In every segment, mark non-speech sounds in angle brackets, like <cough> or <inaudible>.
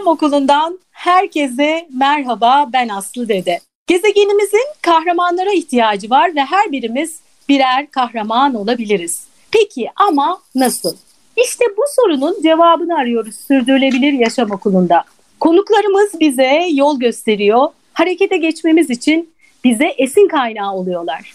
Yaşam Okulu'ndan herkese merhaba ben Aslı Dede. Gezegenimizin kahramanlara ihtiyacı var ve her birimiz birer kahraman olabiliriz. Peki ama nasıl? İşte bu sorunun cevabını arıyoruz Sürdürülebilir Yaşam Okulu'nda. Konuklarımız bize yol gösteriyor. Harekete geçmemiz için bize esin kaynağı oluyorlar.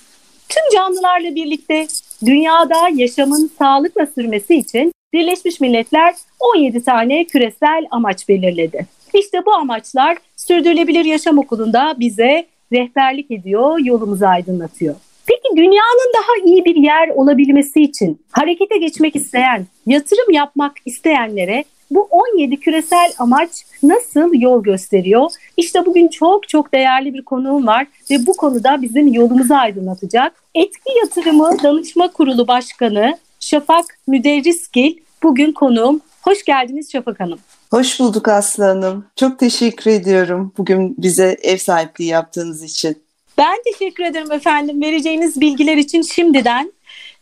Tüm canlılarla birlikte dünyada yaşamın sağlıkla sürmesi için Birleşmiş Milletler 17 tane küresel amaç belirledi. İşte bu amaçlar Sürdürülebilir Yaşam Okulu'nda bize rehberlik ediyor, yolumuzu aydınlatıyor. Peki dünyanın daha iyi bir yer olabilmesi için harekete geçmek isteyen, yatırım yapmak isteyenlere bu 17 küresel amaç nasıl yol gösteriyor? İşte bugün çok çok değerli bir konuğum var ve bu konuda bizim yolumuzu aydınlatacak. Etki Yatırımı Danışma Kurulu Başkanı Şafak Müderrisgil bugün konuğum. Hoş geldiniz Şafak Hanım. Hoş bulduk Aslı Hanım. Çok teşekkür ediyorum bugün bize ev sahipliği yaptığınız için. Ben teşekkür ederim efendim vereceğiniz bilgiler için şimdiden.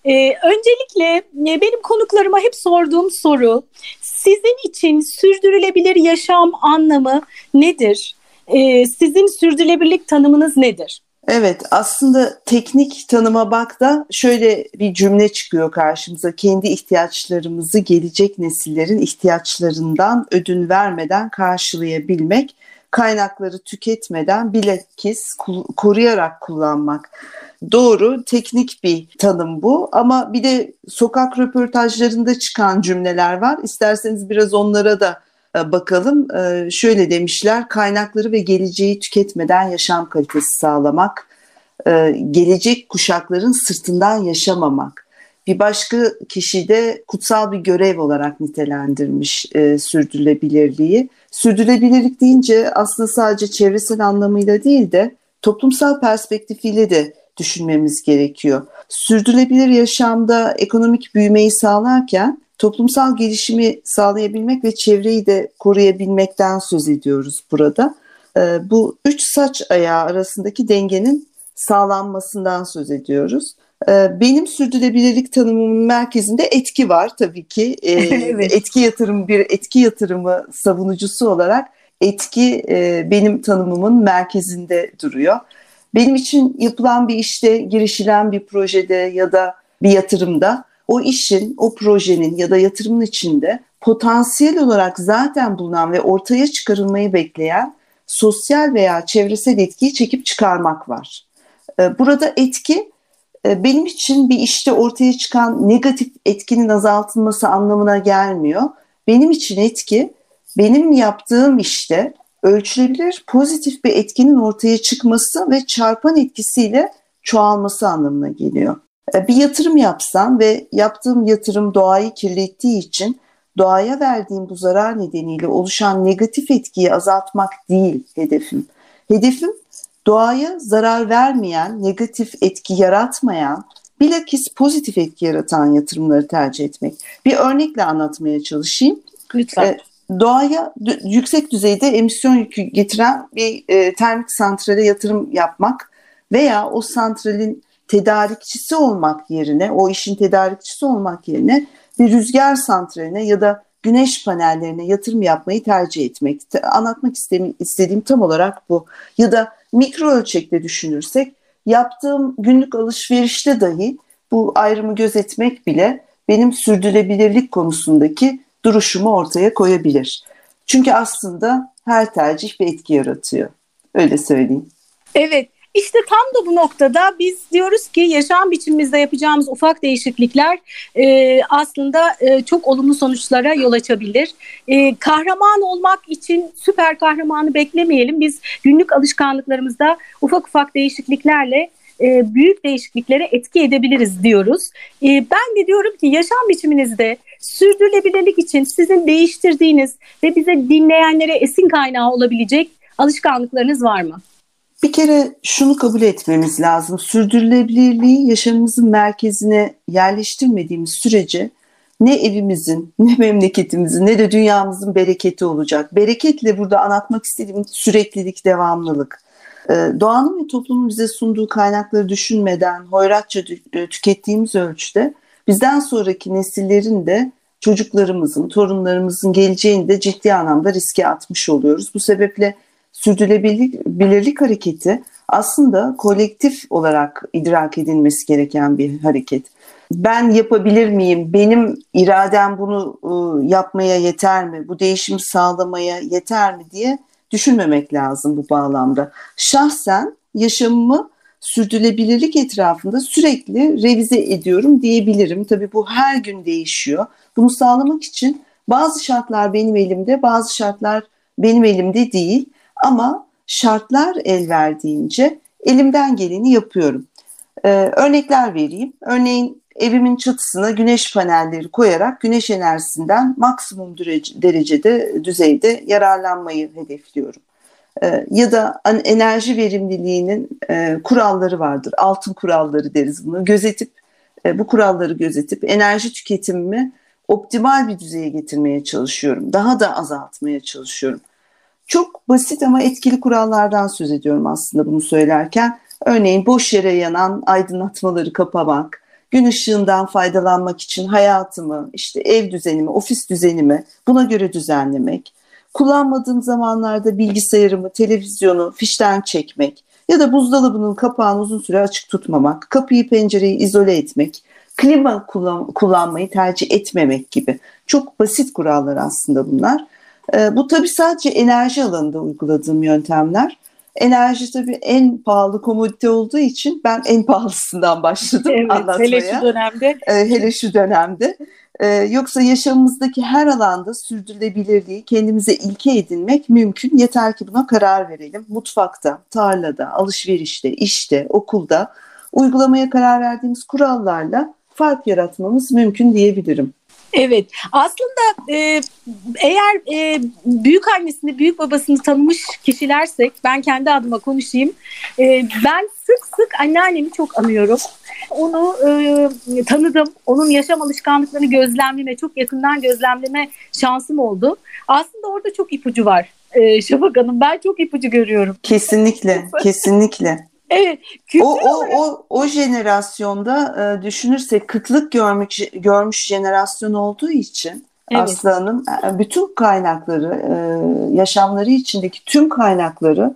Ee, öncelikle e, benim konuklarıma hep sorduğum soru sizin için sürdürülebilir yaşam anlamı nedir? Ee, sizin sürdürülebilirlik tanımınız nedir? Evet aslında teknik tanıma bak da şöyle bir cümle çıkıyor karşımıza. Kendi ihtiyaçlarımızı gelecek nesillerin ihtiyaçlarından ödün vermeden karşılayabilmek, kaynakları tüketmeden bilakis koruyarak kullanmak. Doğru teknik bir tanım bu ama bir de sokak röportajlarında çıkan cümleler var. İsterseniz biraz onlara da bakalım. E, şöyle demişler, kaynakları ve geleceği tüketmeden yaşam kalitesi sağlamak, e, gelecek kuşakların sırtından yaşamamak. Bir başka kişi de kutsal bir görev olarak nitelendirmiş sürdürülebilirliği. Sürdürülebilirlik deyince aslında sadece çevresel anlamıyla değil de toplumsal perspektifiyle de düşünmemiz gerekiyor. Sürdürülebilir yaşamda ekonomik büyümeyi sağlarken toplumsal gelişimi sağlayabilmek ve çevreyi de koruyabilmekten söz ediyoruz burada. Ee, bu üç saç ayağı arasındaki dengenin sağlanmasından söz ediyoruz. Ee, benim sürdürülebilirlik tanımımın merkezinde etki var tabii ki. Ee, <laughs> evet. Etki yatırım bir etki yatırımı savunucusu olarak etki e, benim tanımımın merkezinde duruyor. Benim için yapılan bir işte, girişilen bir projede ya da bir yatırımda o işin, o projenin ya da yatırımın içinde potansiyel olarak zaten bulunan ve ortaya çıkarılmayı bekleyen sosyal veya çevresel etkiyi çekip çıkarmak var. Ee, burada etki e, benim için bir işte ortaya çıkan negatif etkinin azaltılması anlamına gelmiyor. Benim için etki benim yaptığım işte ölçülebilir pozitif bir etkinin ortaya çıkması ve çarpan etkisiyle çoğalması anlamına geliyor. E, bir yatırım yapsam ve yaptığım yatırım doğayı kirlettiği için doğaya verdiğim bu zarar nedeniyle oluşan negatif etkiyi azaltmak değil hedefim. Hedefim doğaya zarar vermeyen, negatif etki yaratmayan, bilakis pozitif etki yaratan yatırımları tercih etmek. Bir örnekle anlatmaya çalışayım. Lütfen. Ee, doğaya yüksek düzeyde emisyon yükü getiren bir e, termik santrale yatırım yapmak veya o santralin tedarikçisi olmak yerine, o işin tedarikçisi olmak yerine bir rüzgar santraline ya da güneş panellerine yatırım yapmayı tercih etmek. Anlatmak istediğim tam olarak bu. Ya da mikro ölçekte düşünürsek yaptığım günlük alışverişte dahi bu ayrımı gözetmek bile benim sürdürülebilirlik konusundaki duruşumu ortaya koyabilir. Çünkü aslında her tercih bir etki yaratıyor. Öyle söyleyeyim. Evet, işte tam da bu noktada biz diyoruz ki yaşam biçimimizde yapacağımız ufak değişiklikler e, aslında e, çok olumlu sonuçlara yol açabilir. E, kahraman olmak için süper kahramanı beklemeyelim. Biz günlük alışkanlıklarımızda ufak ufak değişikliklerle e, büyük değişikliklere etki edebiliriz diyoruz. E, ben de diyorum ki yaşam biçiminizde sürdürülebilirlik için sizin değiştirdiğiniz ve bize dinleyenlere esin kaynağı olabilecek alışkanlıklarınız var mı? Bir kere şunu kabul etmemiz lazım. Sürdürülebilirliği yaşamımızın merkezine yerleştirmediğimiz sürece ne evimizin, ne memleketimizin, ne de dünyamızın bereketi olacak. Bereketle burada anlatmak istediğim süreklilik, devamlılık. Ee, doğanın ve toplumun bize sunduğu kaynakları düşünmeden hoyratça e, tükettiğimiz ölçüde bizden sonraki nesillerin de çocuklarımızın, torunlarımızın geleceğini de ciddi anlamda riske atmış oluyoruz. Bu sebeple sürdürülebilirlik hareketi aslında kolektif olarak idrak edilmesi gereken bir hareket. Ben yapabilir miyim? Benim iradem bunu ıı, yapmaya yeter mi? Bu değişimi sağlamaya yeter mi diye düşünmemek lazım bu bağlamda. Şahsen yaşamımı sürdürülebilirlik etrafında sürekli revize ediyorum diyebilirim. Tabii bu her gün değişiyor. Bunu sağlamak için bazı şartlar benim elimde, bazı şartlar benim elimde değil. Ama şartlar el verdiğince elimden geleni yapıyorum. Ee, örnekler vereyim. Örneğin evimin çatısına güneş panelleri koyarak güneş enerjisinden maksimum derecede düzeyde yararlanmayı hedefliyorum. Ee, ya da enerji verimliliğinin e, kuralları vardır. Altın kuralları deriz bunu. Gözetip e, bu kuralları gözetip enerji tüketimimi optimal bir düzeye getirmeye çalışıyorum. Daha da azaltmaya çalışıyorum. Çok basit ama etkili kurallardan söz ediyorum aslında bunu söylerken. Örneğin boş yere yanan aydınlatmaları kapamak, gün ışığından faydalanmak için hayatımı, işte ev düzenimi, ofis düzenimi buna göre düzenlemek, kullanmadığım zamanlarda bilgisayarımı, televizyonu fişten çekmek ya da buzdolabının kapağını uzun süre açık tutmamak, kapıyı pencereyi izole etmek, klima kullan kullanmayı tercih etmemek gibi çok basit kurallar aslında bunlar. E, bu tabii sadece enerji alanında uyguladığım yöntemler. Enerji tabii en pahalı komodite olduğu için ben en pahalısından başladım <laughs> evet, anlatmaya. Hele şu dönemde. E, hele şu dönemde. E, yoksa yaşamımızdaki her alanda sürdürülebilirliği kendimize ilke edinmek mümkün. Yeter ki buna karar verelim. Mutfakta, tarlada, alışverişte, işte, okulda uygulamaya karar verdiğimiz kurallarla fark yaratmamız mümkün diyebilirim. Evet aslında e, eğer e, büyük annesini büyük babasını tanımış kişilersek ben kendi adıma konuşayım. E, ben sık sık anneannemi çok anıyorum. Onu e, tanıdım. Onun yaşam alışkanlıklarını gözlemleme, çok yakından gözlemleme şansım oldu. Aslında orada çok ipucu var e, Şafak Hanım. Ben çok ipucu görüyorum. Kesinlikle, <laughs> kesinlikle. Evet. O, o, o, o jenerasyonda e, düşünürsek kıtlık görmüş, görmüş jenerasyon olduğu için evet. Aslı e, bütün kaynakları, e, yaşamları içindeki tüm kaynakları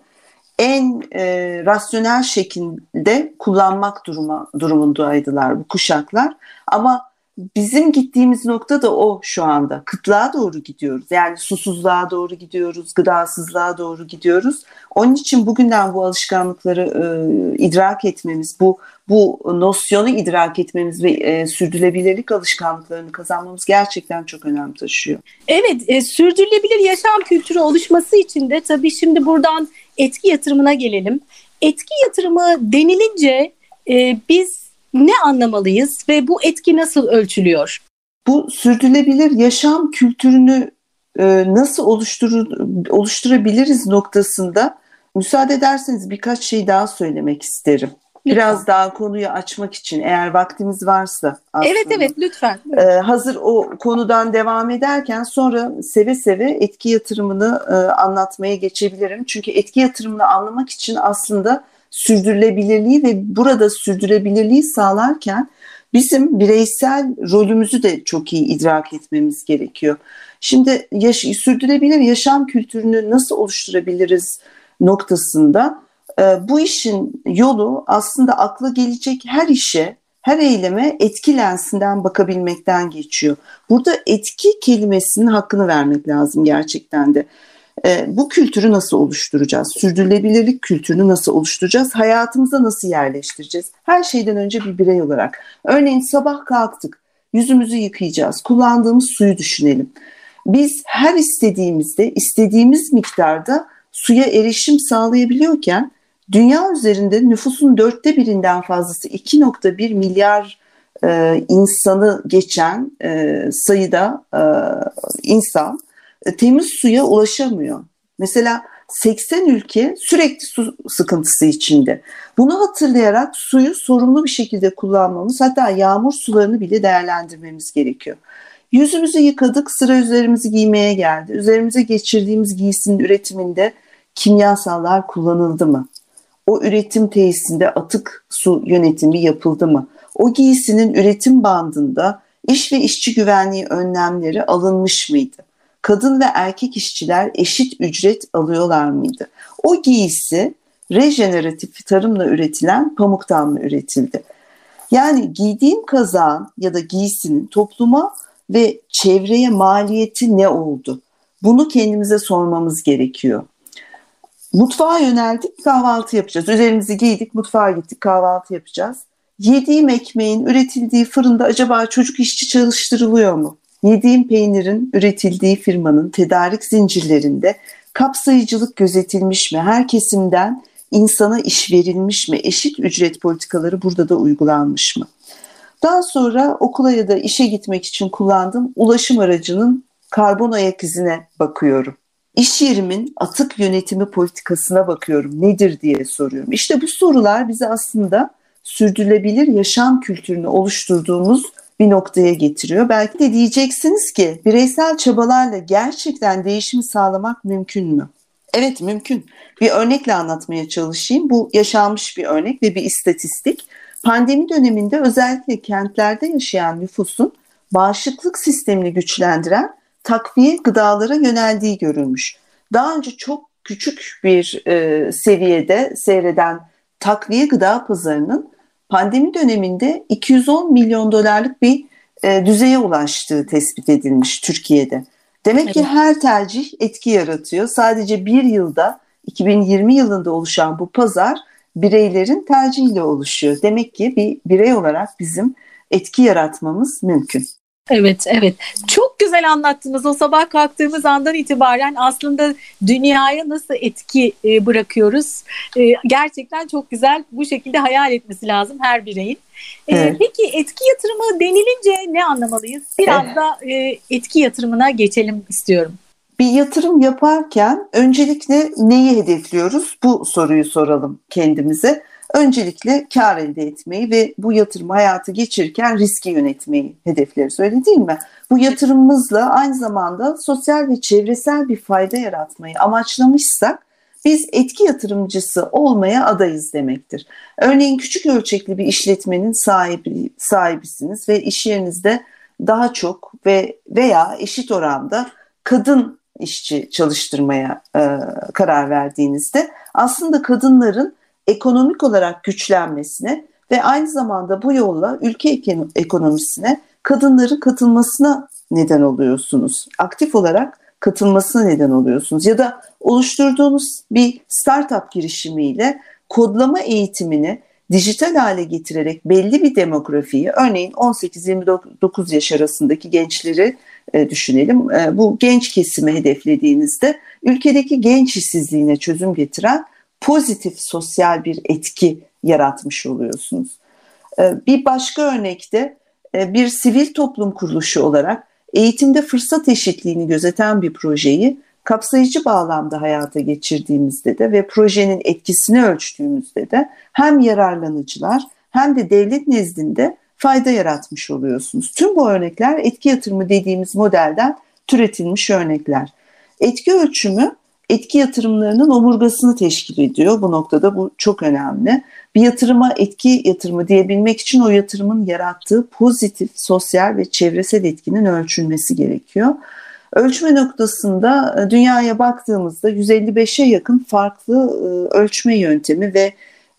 en e, rasyonel şekilde kullanmak duruma, durumundaydılar bu kuşaklar. Ama bizim gittiğimiz nokta da o şu anda. Kıtlığa doğru gidiyoruz. Yani susuzluğa doğru gidiyoruz, gıdasızlığa doğru gidiyoruz. Onun için bugünden bu alışkanlıkları e, idrak etmemiz, bu bu nosyonu idrak etmemiz ve e, sürdürülebilirlik alışkanlıklarını kazanmamız gerçekten çok önem taşıyor. Evet, e, sürdürülebilir yaşam kültürü oluşması için de tabii şimdi buradan etki yatırımına gelelim. Etki yatırımı denilince e, biz ne anlamalıyız ve bu etki nasıl ölçülüyor? Bu sürdürülebilir yaşam kültürünü e, nasıl oluşturur, oluşturabiliriz noktasında müsaade ederseniz birkaç şey daha söylemek isterim. Biraz lütfen. daha konuyu açmak için eğer vaktimiz varsa. Aslında. Evet evet lütfen. Ee, hazır o konudan devam ederken sonra seve seve etki yatırımını e, anlatmaya geçebilirim. Çünkü etki yatırımını anlamak için aslında sürdürülebilirliği ve burada sürdürülebilirliği sağlarken bizim bireysel rolümüzü de çok iyi idrak etmemiz gerekiyor. Şimdi yaş sürdürülebilir yaşam kültürünü nasıl oluşturabiliriz noktasında e, bu işin yolu aslında akla gelecek her işe, her eyleme etki lensinden bakabilmekten geçiyor. Burada etki kelimesinin hakkını vermek lazım gerçekten de. E, bu kültürü nasıl oluşturacağız? Sürdürülebilirlik kültürünü nasıl oluşturacağız? Hayatımıza nasıl yerleştireceğiz? Her şeyden önce bir birey olarak. Örneğin sabah kalktık, yüzümüzü yıkayacağız, kullandığımız suyu düşünelim. Biz her istediğimizde, istediğimiz miktarda suya erişim sağlayabiliyorken dünya üzerinde nüfusun dörtte birinden fazlası 2.1 milyar e, insanı geçen e, sayıda e, insan temiz suya ulaşamıyor. Mesela 80 ülke sürekli su sıkıntısı içinde. Bunu hatırlayarak suyu sorumlu bir şekilde kullanmamız hatta yağmur sularını bile değerlendirmemiz gerekiyor. Yüzümüzü yıkadık, sıra üzerimizi giymeye geldi. Üzerimize geçirdiğimiz giysinin üretiminde kimyasallar kullanıldı mı? O üretim tesisinde atık su yönetimi yapıldı mı? O giysinin üretim bandında İş ve işçi güvenliği önlemleri alınmış mıydı? Kadın ve erkek işçiler eşit ücret alıyorlar mıydı? O giysi rejeneratif tarımla üretilen pamuktan mı üretildi? Yani giydiğim kazağın ya da giysinin topluma ve çevreye maliyeti ne oldu? Bunu kendimize sormamız gerekiyor. Mutfağa yöneldik, kahvaltı yapacağız. Üzerimizi giydik, mutfağa gittik, kahvaltı yapacağız. Yediğim ekmeğin üretildiği fırında acaba çocuk işçi çalıştırılıyor mu? Yediğim peynirin üretildiği firmanın tedarik zincirlerinde kapsayıcılık gözetilmiş mi? Her kesimden insana iş verilmiş mi? Eşit ücret politikaları burada da uygulanmış mı? Daha sonra okula ya da işe gitmek için kullandığım ulaşım aracının karbon ayak izine bakıyorum. İş yerimin atık yönetimi politikasına bakıyorum. Nedir diye soruyorum. İşte bu sorular bizi aslında sürdürülebilir yaşam kültürünü oluşturduğumuz bir noktaya getiriyor. Belki de diyeceksiniz ki bireysel çabalarla gerçekten değişimi sağlamak mümkün mü? Evet mümkün. Bir örnekle anlatmaya çalışayım. Bu yaşanmış bir örnek ve bir istatistik. Pandemi döneminde özellikle kentlerde yaşayan nüfusun bağışıklık sistemini güçlendiren takviye gıdalara yöneldiği görülmüş. Daha önce çok küçük bir e, seviyede seyreden takviye gıda pazarının pandemi döneminde 210 milyon dolarlık bir e, düzeye ulaştığı tespit edilmiş Türkiye'de. Demek evet. ki her tercih etki yaratıyor. Sadece bir yılda 2020 yılında oluşan bu pazar bireylerin tercihiyle oluşuyor. Demek ki bir birey olarak bizim etki yaratmamız mümkün. Evet, evet. Çok güzel anlattınız. O sabah kalktığımız andan itibaren aslında dünyaya nasıl etki e, bırakıyoruz? E, gerçekten çok güzel. Bu şekilde hayal etmesi lazım her bireyin. E, evet. Peki etki yatırımı denilince ne anlamalıyız? Biraz evet. da etki yatırımına geçelim istiyorum. Bir yatırım yaparken öncelikle neyi hedefliyoruz? Bu soruyu soralım kendimize öncelikle kar elde etmeyi ve bu yatırım hayatı geçirirken riski yönetmeyi hedefleriz öyle değil mi? Bu yatırımımızla aynı zamanda sosyal ve çevresel bir fayda yaratmayı amaçlamışsak biz etki yatırımcısı olmaya adayız demektir. Örneğin küçük ölçekli bir işletmenin sahibi sahibisiniz ve iş yerinizde daha çok ve veya eşit oranda kadın işçi çalıştırmaya e, karar verdiğinizde aslında kadınların ekonomik olarak güçlenmesine ve aynı zamanda bu yolla ülke ekonomisine kadınların katılmasına neden oluyorsunuz. Aktif olarak katılmasına neden oluyorsunuz. Ya da oluşturduğunuz bir startup girişimiyle kodlama eğitimini dijital hale getirerek belli bir demografiyi örneğin 18-29 yaş arasındaki gençleri e, düşünelim. E, bu genç kesimi hedeflediğinizde ülkedeki genç işsizliğine çözüm getiren pozitif sosyal bir etki yaratmış oluyorsunuz. Ee, bir başka örnekte e, bir sivil toplum kuruluşu olarak eğitimde fırsat eşitliğini gözeten bir projeyi kapsayıcı bağlamda hayata geçirdiğimizde de ve projenin etkisini ölçtüğümüzde de hem yararlanıcılar hem de devlet nezdinde fayda yaratmış oluyorsunuz. Tüm bu örnekler etki yatırımı dediğimiz modelden türetilmiş örnekler. Etki ölçümü etki yatırımlarının omurgasını teşkil ediyor. Bu noktada bu çok önemli. Bir yatırıma etki yatırımı diyebilmek için o yatırımın yarattığı pozitif sosyal ve çevresel etkinin ölçülmesi gerekiyor. Ölçme noktasında e, dünyaya baktığımızda 155'e yakın farklı e, ölçme yöntemi ve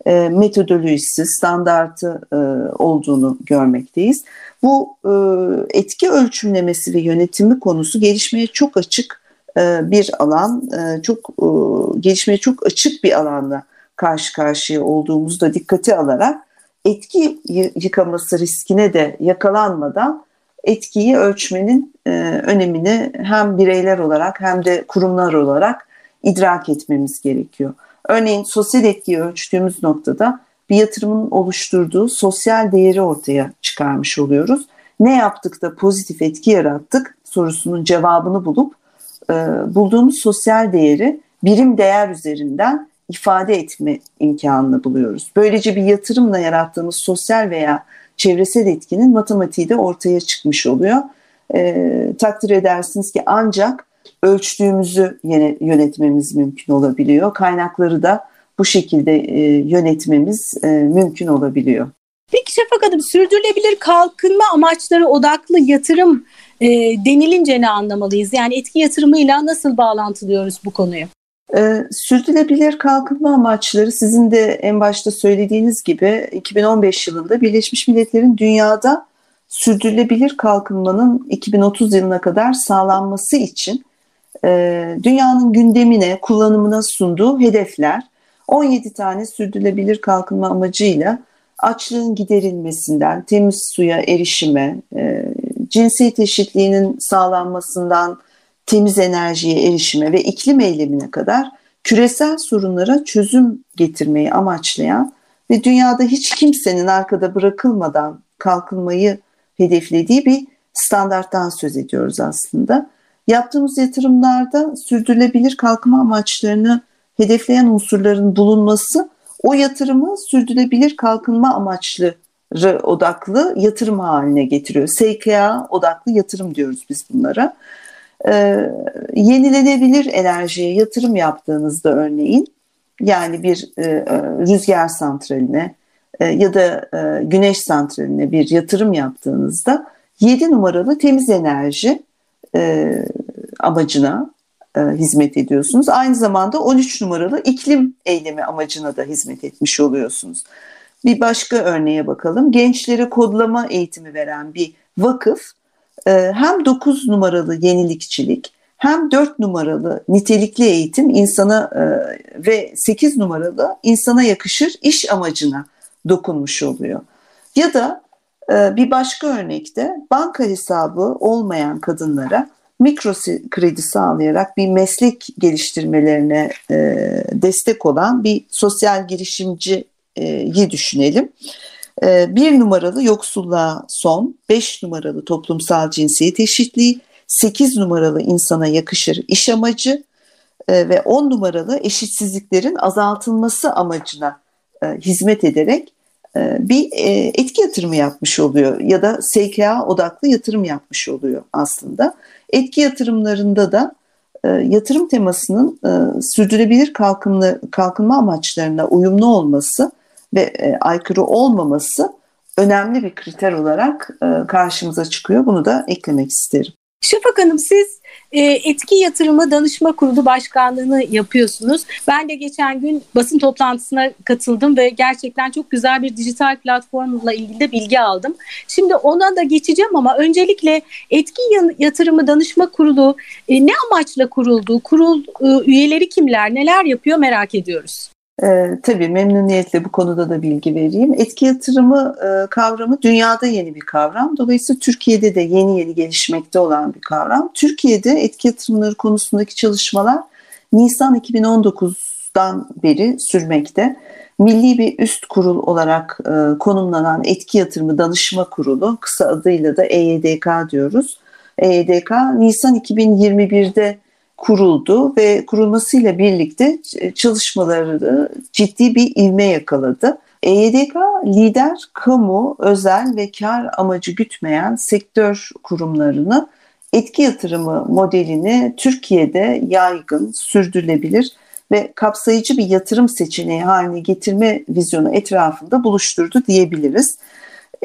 e, metodolojisi, standartı olduğunu görmekteyiz. Bu etki ölçümlemesi ve yönetimi konusu gelişmeye çok açık bir alan, e, çok e, gelişmeye çok açık bir alanla karşı karşıya olduğumuzda dikkate alarak etki yıkaması riskine de yakalanmadan etkiyi ölçmenin önemini hem bireyler olarak hem de kurumlar olarak idrak etmemiz gerekiyor. Örneğin sosyal etkiyi ölçtüğümüz noktada bir yatırımın oluşturduğu sosyal değeri ortaya çıkarmış oluyoruz. Ne yaptık da pozitif etki yarattık sorusunun cevabını bulup e, bulduğumuz sosyal değeri birim değer üzerinden ifade etme imkanını buluyoruz. Böylece bir yatırımla yarattığımız sosyal veya çevresel etkinin matematiği de ortaya çıkmış oluyor. E, takdir edersiniz ki ancak ölçtüğümüzü yönetmemiz mümkün olabiliyor. Kaynakları da bu şekilde e, yönetmemiz e, mümkün olabiliyor. Peki Şafak Hanım sürdürülebilir kalkınma amaçları odaklı yatırım e, denilince ne anlamalıyız? Yani etki yatırımıyla nasıl bağlantılıyoruz bu konuyu? Ee, sürdürülebilir kalkınma amaçları sizin de en başta söylediğiniz gibi 2015 yılında Birleşmiş Milletler'in dünyada sürdürülebilir kalkınmanın 2030 yılına kadar sağlanması için e, dünyanın gündemine, kullanımına sunduğu hedefler 17 tane sürdürülebilir kalkınma amacıyla açlığın giderilmesinden, temiz suya erişime, e, cinsiyet eşitliğinin sağlanmasından temiz enerjiye erişime ve iklim eylemine kadar küresel sorunlara çözüm getirmeyi amaçlayan ve dünyada hiç kimsenin arkada bırakılmadan kalkınmayı hedeflediği bir standarttan söz ediyoruz aslında. Yaptığımız yatırımlarda sürdürülebilir kalkınma amaçlarını hedefleyen unsurların bulunması o yatırımı sürdürülebilir kalkınma amaçlı odaklı yatırım haline getiriyor. SKA odaklı yatırım diyoruz biz bunlara. Ee, yenilenebilir enerjiye yatırım yaptığınızda örneğin yani bir e, e, rüzgar santraline e, ya da e, güneş santraline bir yatırım yaptığınızda 7 numaralı temiz enerji e, amacına e, hizmet ediyorsunuz. Aynı zamanda 13 numaralı iklim eylemi amacına da hizmet etmiş oluyorsunuz. Bir başka örneğe bakalım. Gençlere kodlama eğitimi veren bir vakıf e, hem 9 numaralı yenilikçilik hem 4 numaralı nitelikli eğitim insana e, ve 8 numaralı insana yakışır iş amacına dokunmuş oluyor. Ya da e, bir başka örnekte banka hesabı olmayan kadınlara mikro kredi sağlayarak bir meslek geliştirmelerine destek olan bir sosyal girişimciyi düşünelim. Bir numaralı yoksulluğa son, beş numaralı toplumsal cinsiyet eşitliği, sekiz numaralı insana yakışır iş amacı ve on numaralı eşitsizliklerin azaltılması amacına hizmet ederek bir etki yatırımı yapmış oluyor ya da SKA odaklı yatırım yapmış oluyor aslında. Etki yatırımlarında da yatırım temasının sürdürülebilir kalkınma amaçlarına uyumlu olması ve aykırı olmaması önemli bir kriter olarak karşımıza çıkıyor. Bunu da eklemek isterim. Şafak Hanım siz e, etki yatırımı danışma kurulu başkanlığını yapıyorsunuz. Ben de geçen gün basın toplantısına katıldım ve gerçekten çok güzel bir dijital platformla ilgili de bilgi aldım. Şimdi ona da geçeceğim ama öncelikle etki yatırımı danışma kurulu e, ne amaçla kuruldu? Kurul e, üyeleri kimler? Neler yapıyor merak ediyoruz. E, tabii memnuniyetle bu konuda da bilgi vereyim. Etki yatırımı e, kavramı dünyada yeni bir kavram. Dolayısıyla Türkiye'de de yeni yeni gelişmekte olan bir kavram. Türkiye'de etki yatırımları konusundaki çalışmalar Nisan 2019'dan beri sürmekte. Milli bir üst kurul olarak e, konumlanan Etki Yatırımı Danışma Kurulu, kısa adıyla da EYDK diyoruz. EYDK Nisan 2021'de kuruldu ve kurulmasıyla birlikte çalışmaları ciddi bir ivme yakaladı. EYDK lider kamu, özel ve kar amacı gütmeyen sektör kurumlarını etki yatırımı modelini Türkiye'de yaygın, sürdürülebilir ve kapsayıcı bir yatırım seçeneği haline getirme vizyonu etrafında buluşturdu diyebiliriz.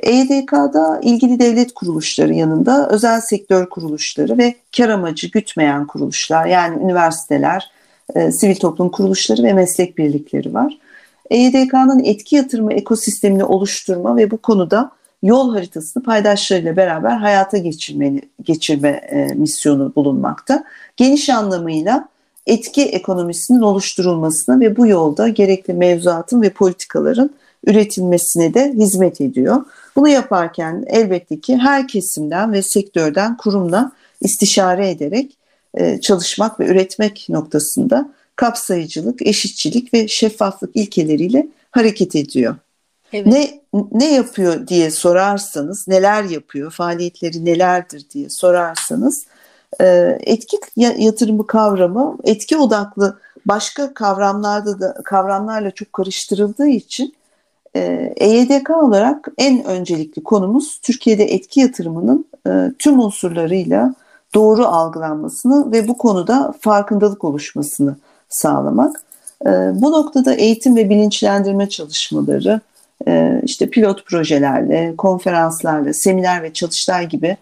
EDK'da ilgili devlet kuruluşları yanında özel sektör kuruluşları ve kar amacı gütmeyen kuruluşlar yani üniversiteler, e, sivil toplum kuruluşları ve meslek birlikleri var. EYDK'nın etki yatırımı ekosistemini oluşturma ve bu konuda yol haritasını paydaşlarıyla beraber hayata geçirme, geçirme e, misyonu bulunmakta. Geniş anlamıyla etki ekonomisinin oluşturulmasına ve bu yolda gerekli mevzuatın ve politikaların üretilmesine de hizmet ediyor. Bunu yaparken elbette ki her kesimden ve sektörden kurumla istişare ederek e, çalışmak ve üretmek noktasında kapsayıcılık, eşitçilik ve şeffaflık ilkeleriyle hareket ediyor. Evet. Ne ne yapıyor diye sorarsanız, neler yapıyor, faaliyetleri nelerdir diye sorarsanız, e, etki yatırımı kavramı etki odaklı başka kavramlarda da kavramlarla çok karıştırıldığı için EYDK e olarak en öncelikli konumuz Türkiye'de etki yatırımının e, tüm unsurlarıyla doğru algılanmasını ve bu konuda farkındalık oluşmasını sağlamak. E, bu noktada eğitim ve bilinçlendirme çalışmaları, e, işte pilot projelerle, konferanslarla, seminer ve çalıştay gibi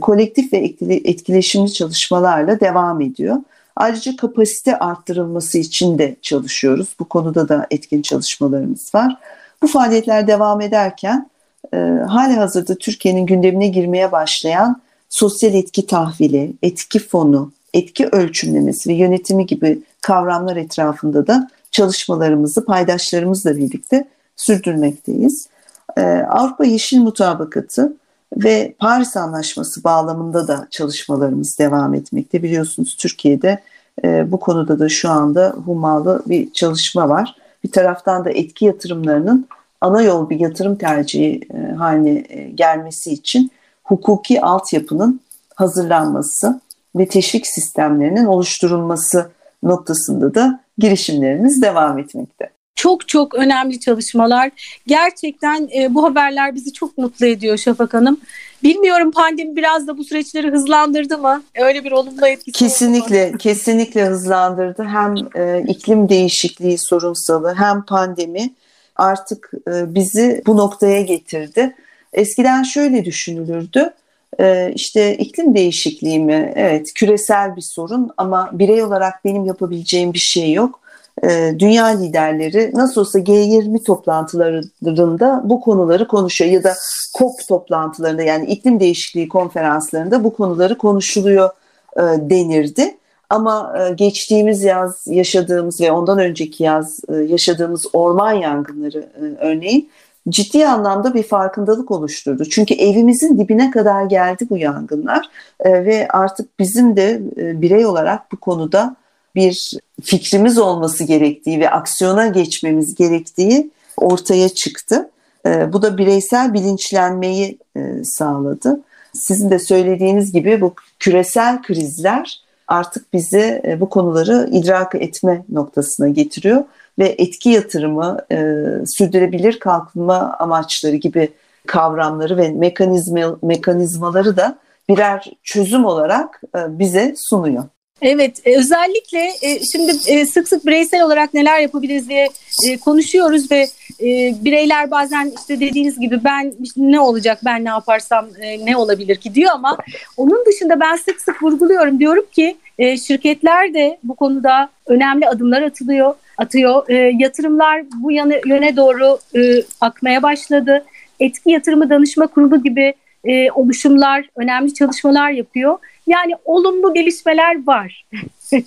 kolektif ve etkileşimli çalışmalarla devam ediyor. Ayrıca kapasite arttırılması için de çalışıyoruz. Bu konuda da etkin çalışmalarımız var. Bu faaliyetler devam ederken e, hali hazırda Türkiye'nin gündemine girmeye başlayan sosyal etki tahvili, etki fonu, etki ölçümlemesi ve yönetimi gibi kavramlar etrafında da çalışmalarımızı paydaşlarımızla birlikte sürdürmekteyiz. Ee, Avrupa Yeşil Mutabakatı ve Paris Anlaşması bağlamında da çalışmalarımız devam etmekte. Biliyorsunuz Türkiye'de e, bu konuda da şu anda hummalı bir çalışma var. Bir taraftan da etki yatırımlarının ana yol bir yatırım tercihi e, haline e, gelmesi için hukuki altyapının hazırlanması ve teşvik sistemlerinin oluşturulması noktasında da girişimlerimiz devam etmekte. Çok çok önemli çalışmalar. Gerçekten e, bu haberler bizi çok mutlu ediyor Şafak Hanım. Bilmiyorum pandemi biraz da bu süreçleri hızlandırdı mı? Öyle bir olumlu etkisi Kesinlikle, oldu kesinlikle hızlandırdı. Hem e, iklim değişikliği sorunsalı hem pandemi artık e, bizi bu noktaya getirdi. Eskiden şöyle düşünülürdü. E, işte iklim değişikliği mi? Evet, küresel bir sorun ama birey olarak benim yapabileceğim bir şey yok. E, dünya liderleri nasıl olsa G20 toplantılarında bu konuları konuşuyor ya da COP toplantılarında yani iklim değişikliği konferanslarında bu konuları konuşuluyor denirdi. Ama e, geçtiğimiz yaz yaşadığımız ve ondan önceki yaz e, yaşadığımız orman yangınları e, örneğin ciddi anlamda bir farkındalık oluşturdu. Çünkü evimizin dibine kadar geldi bu yangınlar ve artık bizim de birey olarak bu konuda bir fikrimiz olması gerektiği ve aksiyona geçmemiz gerektiği ortaya çıktı. Bu da bireysel bilinçlenmeyi sağladı. Sizin de söylediğiniz gibi bu küresel krizler artık bizi e, bu konuları idrak etme noktasına getiriyor ve etki yatırımı, e, sürdürülebilir kalkınma amaçları gibi kavramları ve mekanizma, mekanizmaları da birer çözüm olarak e, bize sunuyor. Evet, e, özellikle e, şimdi e, sık sık bireysel olarak neler yapabiliriz diye konuşuyoruz ve bireyler bazen işte dediğiniz gibi ben ne olacak, ben ne yaparsam ne olabilir ki diyor ama onun dışında ben sık sık vurguluyorum diyorum ki şirketler de bu konuda önemli adımlar atılıyor, atıyor. Yatırımlar bu yana, yöne doğru akmaya başladı. Etki Yatırımı Danışma Kurulu gibi oluşumlar önemli çalışmalar yapıyor yani olumlu gelişmeler var. <laughs>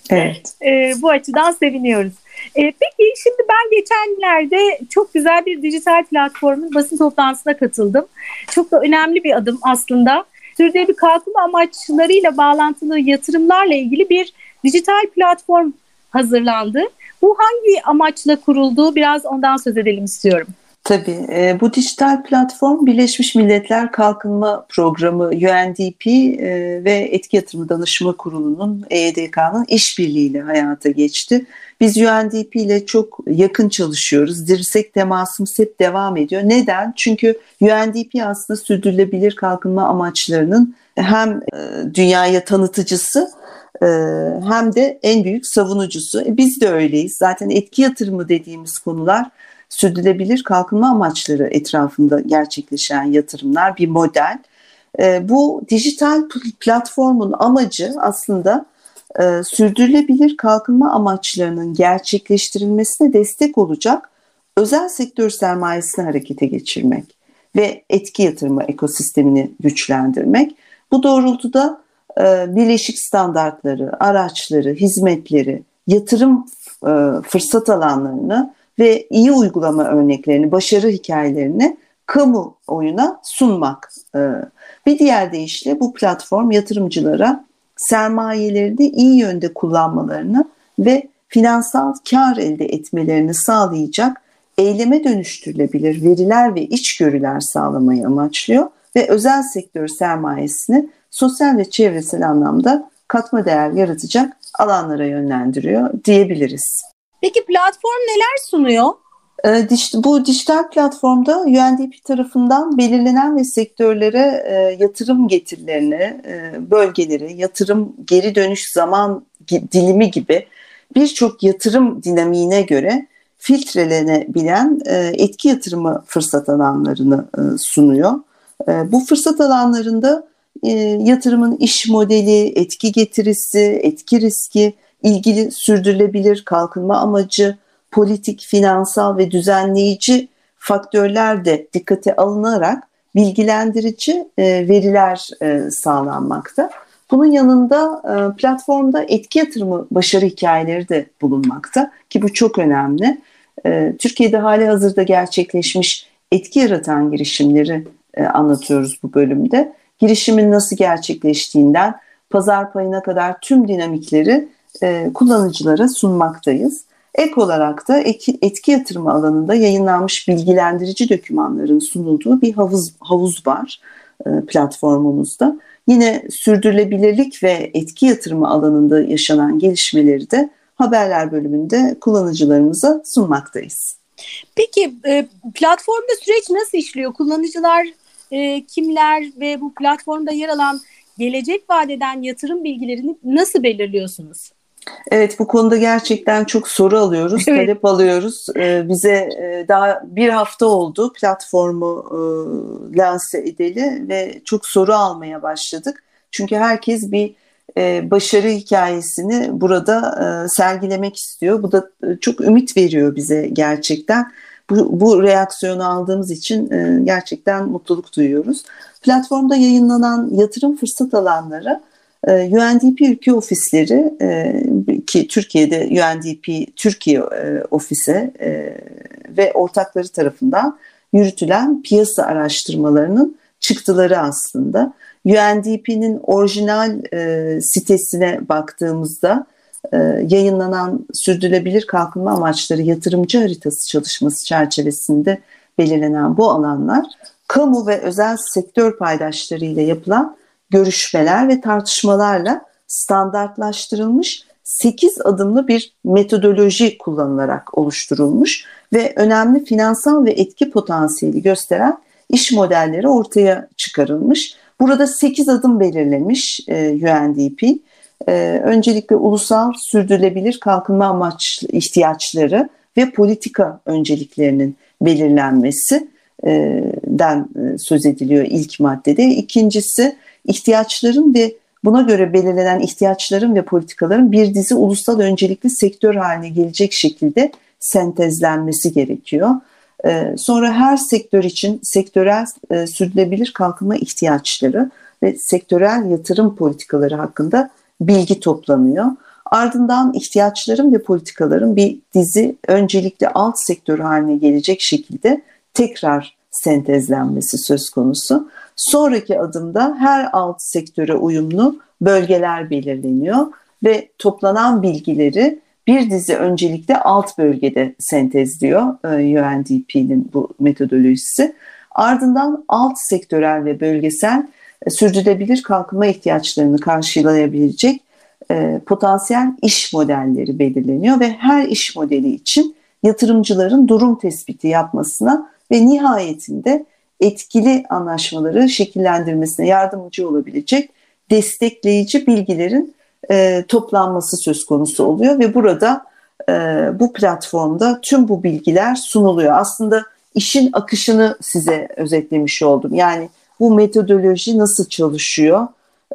Evet. e, bu açıdan seviniyoruz. E, peki şimdi ben geçenlerde çok güzel bir dijital platformun basın toplantısına katıldım. Çok da önemli bir adım aslında. Sürdürülebilir kalkınma amaçlarıyla bağlantılı yatırımlarla ilgili bir dijital platform hazırlandı. Bu hangi amaçla kuruldu? Biraz ondan söz edelim istiyorum. Tabii. E, bu dijital platform Birleşmiş Milletler Kalkınma Programı UNDP e, ve Etki Yatırımı Danışma Kurulu'nun EYDK'nın işbirliğiyle hayata geçti. Biz UNDP ile çok yakın çalışıyoruz. Dirsek temasımız hep devam ediyor. Neden? Çünkü UNDP aslında sürdürülebilir kalkınma amaçlarının hem e, dünyaya tanıtıcısı hem de en büyük savunucusu. Biz de öyleyiz. Zaten etki yatırımı dediğimiz konular sürdürülebilir kalkınma amaçları etrafında gerçekleşen yatırımlar bir model. E, bu dijital platformun amacı aslında e, sürdürülebilir kalkınma amaçlarının gerçekleştirilmesine destek olacak özel sektör sermayesini harekete geçirmek ve etki yatırımı ekosistemini güçlendirmek. Bu doğrultuda e, birleşik standartları, araçları, hizmetleri, yatırım e, fırsat alanlarını ve iyi uygulama örneklerini, başarı hikayelerini kamu oyuna sunmak. Bir diğer deyişle bu platform yatırımcılara sermayelerini iyi yönde kullanmalarını ve finansal kar elde etmelerini sağlayacak eyleme dönüştürülebilir veriler ve içgörüler sağlamayı amaçlıyor ve özel sektör sermayesini sosyal ve çevresel anlamda katma değer yaratacak alanlara yönlendiriyor diyebiliriz. Peki platform neler sunuyor? Ee, bu dijital platformda UNDP tarafından belirlenen ve sektörlere e, yatırım getirilerini, e, bölgeleri, yatırım geri dönüş zaman dilimi gibi birçok yatırım dinamiğine göre filtrelenebilen e, etki yatırımı fırsat alanlarını sunuyor. Bu fırsat alanlarında yatırımın iş modeli, etki getirisi, etki riski, ilgili sürdürülebilir kalkınma amacı, politik, finansal ve düzenleyici faktörler de dikkate alınarak bilgilendirici e, veriler e, sağlanmakta. Bunun yanında e, platformda etki yatırımı başarı hikayeleri de bulunmakta ki bu çok önemli. Türkiye'de hali hazırda gerçekleşmiş etki yaratan girişimleri anlatıyoruz bu bölümde. Girişimin nasıl gerçekleştiğinden pazar payına kadar tüm dinamikleri e, kullanıcılara sunmaktayız. Ek olarak da etki, yatırımı alanında yayınlanmış bilgilendirici dokümanların sunulduğu bir havuz, havuz var e, platformumuzda. Yine sürdürülebilirlik ve etki yatırımı alanında yaşanan gelişmeleri de haberler bölümünde kullanıcılarımıza sunmaktayız. Peki e, platformda süreç nasıl işliyor? Kullanıcılar kimler ve bu platformda yer alan gelecek vadeden yatırım bilgilerini nasıl belirliyorsunuz? Evet bu konuda gerçekten çok soru alıyoruz, evet. talep alıyoruz. Ee, bize e, daha bir hafta oldu platformu e, lanse edeli ve çok soru almaya başladık. Çünkü herkes bir e, başarı hikayesini burada e, sergilemek istiyor. Bu da e, çok ümit veriyor bize gerçekten. Bu, bu reaksiyonu aldığımız için e, gerçekten mutluluk duyuyoruz. Platformda yayınlanan yatırım fırsat alanları UNDP ülke ofisleri e, ki Türkiye'de UNDP Türkiye e, ofise ve ortakları tarafından yürütülen piyasa araştırmalarının çıktıları aslında. UNDP'nin orijinal sitesine baktığımızda yayınlanan sürdürülebilir kalkınma amaçları yatırımcı haritası çalışması çerçevesinde belirlenen bu alanlar kamu ve özel sektör paydaşları ile yapılan görüşmeler ve tartışmalarla standartlaştırılmış 8 adımlı bir metodoloji kullanılarak oluşturulmuş ve önemli finansal ve etki potansiyeli gösteren iş modelleri ortaya çıkarılmış. Burada 8 adım belirlemiş e, UNDP. E, öncelikle ulusal sürdürülebilir kalkınma amaç ihtiyaçları ve politika önceliklerinin belirlenmesi e, den e, söz ediliyor ilk maddede. İkincisi ihtiyaçların ve buna göre belirlenen ihtiyaçların ve politikaların bir dizi ulusal öncelikli sektör haline gelecek şekilde sentezlenmesi gerekiyor. Ee, sonra her sektör için sektörel e, sürdürülebilir kalkınma ihtiyaçları ve sektörel yatırım politikaları hakkında bilgi toplanıyor. Ardından ihtiyaçların ve politikaların bir dizi öncelikli alt sektör haline gelecek şekilde tekrar sentezlenmesi söz konusu. Sonraki adımda her alt sektöre uyumlu bölgeler belirleniyor ve toplanan bilgileri bir dizi öncelikle alt bölgede sentezliyor e, UNDP'nin bu metodolojisi. Ardından alt sektörel ve bölgesel e, sürdürülebilir kalkınma ihtiyaçlarını karşılayabilecek e, potansiyel iş modelleri belirleniyor ve her iş modeli için yatırımcıların durum tespiti yapmasına ve nihayetinde etkili anlaşmaları şekillendirmesine yardımcı olabilecek destekleyici bilgilerin e, toplanması söz konusu oluyor ve burada e, bu platformda tüm bu bilgiler sunuluyor. Aslında işin akışını size özetlemiş oldum. Yani bu metodoloji nasıl çalışıyor,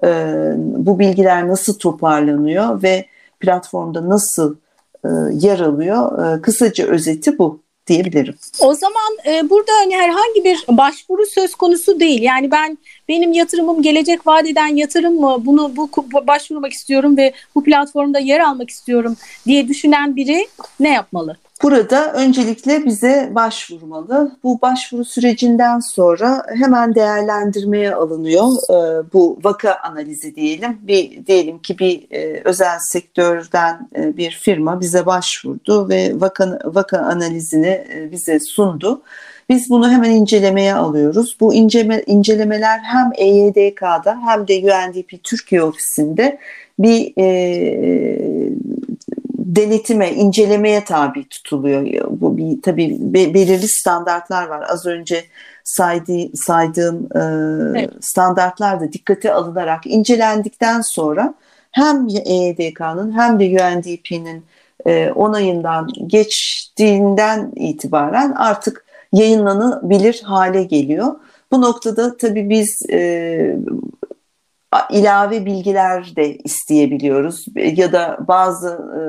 e, bu bilgiler nasıl toparlanıyor ve platformda nasıl e, yer alıyor. E, kısaca özeti bu diyebilirim. O zaman e, burada hani herhangi bir başvuru söz konusu değil. Yani ben benim yatırımım gelecek vadeden yatırım mı? Bunu bu başvurmak istiyorum ve bu platformda yer almak istiyorum diye düşünen biri ne yapmalı? Burada öncelikle bize başvurmalı. Bu başvuru sürecinden sonra hemen değerlendirmeye alınıyor. Ee, bu vaka analizi diyelim. Bir diyelim ki bir e, özel sektörden e, bir firma bize başvurdu ve vaka vaka analizini e, bize sundu. Biz bunu hemen incelemeye alıyoruz. Bu inceleme, incelemeler hem EYDK'da hem de UNDP Türkiye ofisinde bir e, denetime, incelemeye tabi tutuluyor. Bu bir tabii belirli standartlar var. Az önce saydı, saydığım e, evet. standartlar da dikkate alınarak incelendikten sonra hem EYDK'nın hem de UNDP'nin e, onayından geçtiğinden itibaren artık yayınlanabilir hale geliyor. Bu noktada tabii biz e, ilave bilgiler de isteyebiliyoruz ya da bazı e,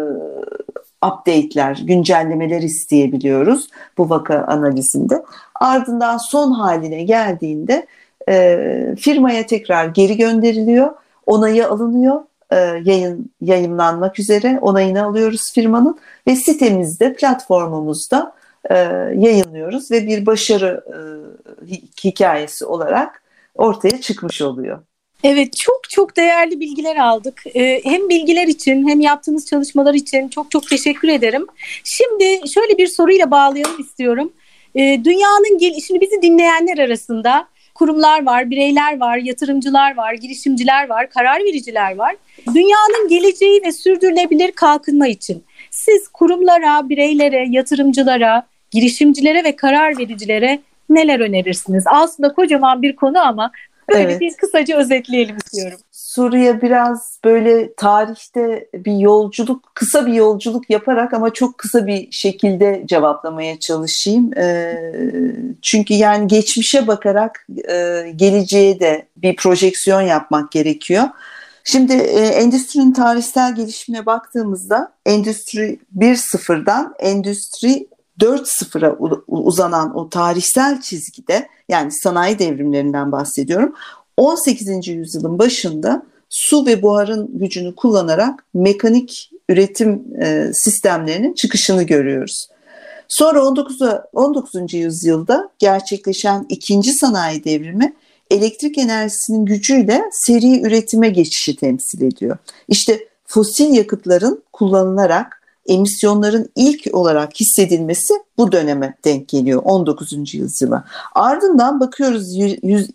update'ler, güncellemeler isteyebiliyoruz bu vaka analizinde. Ardından son haline geldiğinde e, firmaya tekrar geri gönderiliyor, onayı alınıyor, e, yayın yayınlanmak üzere onayını alıyoruz firmanın ve sitemizde, platformumuzda e, yayınlıyoruz ve bir başarı e, hikayesi olarak ortaya çıkmış oluyor. Evet çok çok değerli bilgiler aldık. Ee, hem bilgiler için hem yaptığınız çalışmalar için çok çok teşekkür ederim. Şimdi şöyle bir soruyla bağlayalım istiyorum. Ee, dünyanın şimdi bizi dinleyenler arasında kurumlar var, bireyler var, yatırımcılar var, girişimciler var, karar vericiler var. Dünyanın geleceği ve sürdürülebilir kalkınma için siz kurumlara, bireylere, yatırımcılara, girişimcilere ve karar vericilere neler önerirsiniz? Aslında kocaman bir konu ama Böyle evet. bir kısaca özetleyelim istiyorum. Suriye biraz böyle tarihte bir yolculuk, kısa bir yolculuk yaparak ama çok kısa bir şekilde cevaplamaya çalışayım. E, çünkü yani geçmişe bakarak e, geleceğe de bir projeksiyon yapmak gerekiyor. Şimdi e, endüstrinin tarihsel gelişimine baktığımızda endüstri 1.0'dan endüstri 4.0'a uzanan o tarihsel çizgide yani sanayi devrimlerinden bahsediyorum. 18. yüzyılın başında su ve buharın gücünü kullanarak mekanik üretim e, sistemlerinin çıkışını görüyoruz. Sonra 19. 19. yüzyılda gerçekleşen ikinci sanayi devrimi elektrik enerjisinin gücüyle seri üretime geçişi temsil ediyor. İşte fosil yakıtların kullanılarak emisyonların ilk olarak hissedilmesi bu döneme denk geliyor 19. yüzyıla. Ardından bakıyoruz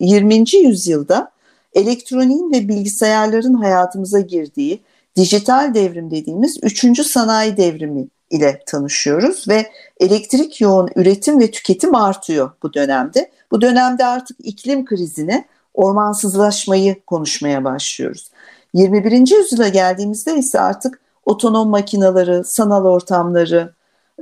20. yüzyılda elektroniğin ve bilgisayarların hayatımıza girdiği dijital devrim dediğimiz 3. sanayi devrimi ile tanışıyoruz ve elektrik yoğun üretim ve tüketim artıyor bu dönemde. Bu dönemde artık iklim krizini, ormansızlaşmayı konuşmaya başlıyoruz. 21. yüzyıla geldiğimizde ise artık otonom makinaları, sanal ortamları,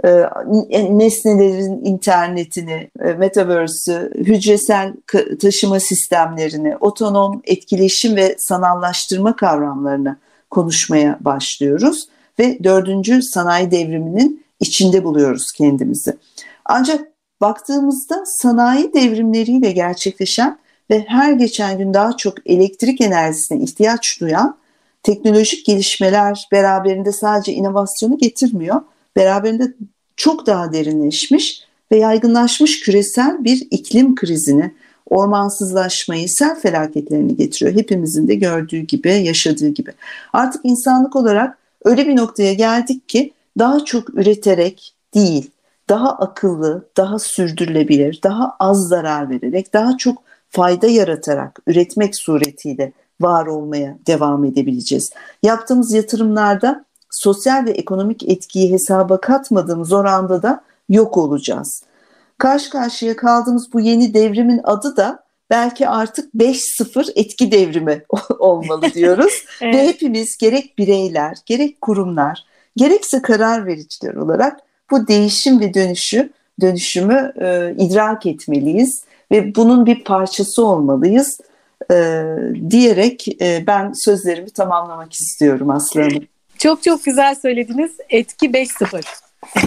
e, nesnelerin internetini, e, metaverse'ü, hücresel taşıma sistemlerini, otonom etkileşim ve sanallaştırma kavramlarını konuşmaya başlıyoruz ve dördüncü sanayi devriminin içinde buluyoruz kendimizi. Ancak baktığımızda sanayi devrimleriyle gerçekleşen ve her geçen gün daha çok elektrik enerjisine ihtiyaç duyan teknolojik gelişmeler beraberinde sadece inovasyonu getirmiyor. Beraberinde çok daha derinleşmiş ve yaygınlaşmış küresel bir iklim krizini, ormansızlaşmayı, sel felaketlerini getiriyor. Hepimizin de gördüğü gibi, yaşadığı gibi. Artık insanlık olarak öyle bir noktaya geldik ki daha çok üreterek değil, daha akıllı, daha sürdürülebilir, daha az zarar vererek, daha çok fayda yaratarak üretmek suretiyle var olmaya devam edebileceğiz. Yaptığımız yatırımlarda sosyal ve ekonomik etkiyi hesaba katmadığımız oranda da yok olacağız. Karşı karşıya kaldığımız bu yeni devrimin adı da belki artık 5-0 etki devrimi <laughs> olmalı diyoruz. <laughs> evet. Ve hepimiz gerek bireyler, gerek kurumlar, gerekse karar vericiler olarak bu değişim ve dönüşü dönüşümü e, idrak etmeliyiz ve bunun bir parçası olmalıyız e, diyerek e, ben sözlerimi tamamlamak istiyorum Aslı Hanım. Çok çok güzel söylediniz. Etki 5-0.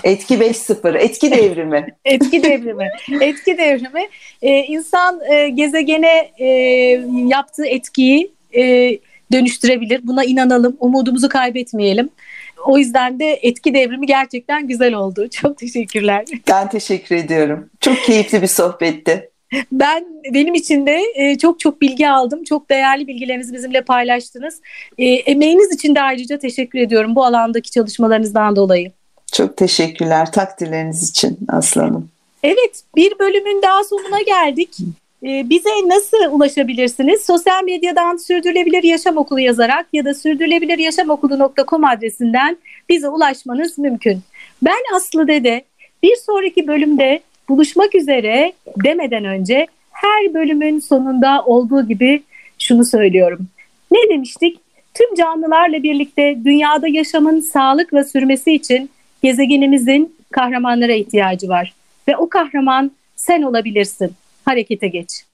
Etki 5-0, <laughs> etki devrimi. etki devrimi. Etki devrimi. Ee, insan e, gezegene e, yaptığı etkiyi e, dönüştürebilir. Buna inanalım, umudumuzu kaybetmeyelim. O yüzden de etki devrimi gerçekten güzel oldu. Çok teşekkürler. Ben teşekkür ediyorum. Çok keyifli bir sohbetti. Ben benim için de e, çok çok bilgi aldım. Çok değerli bilgilerinizi bizimle paylaştınız. E, emeğiniz için de ayrıca teşekkür ediyorum bu alandaki çalışmalarınızdan dolayı. Çok teşekkürler takdirleriniz için Aslanım. Evet bir bölümün daha sonuna geldik. E, bize nasıl ulaşabilirsiniz? Sosyal medyadan Sürdürülebilir Yaşam Okulu yazarak ya da sürdürülebiliryaşamokulu.com adresinden bize ulaşmanız mümkün. Ben Aslı Dede. Bir sonraki bölümde buluşmak üzere demeden önce her bölümün sonunda olduğu gibi şunu söylüyorum. Ne demiştik? Tüm canlılarla birlikte dünyada yaşamın sağlıkla sürmesi için gezegenimizin kahramanlara ihtiyacı var. Ve o kahraman sen olabilirsin. Harekete geç.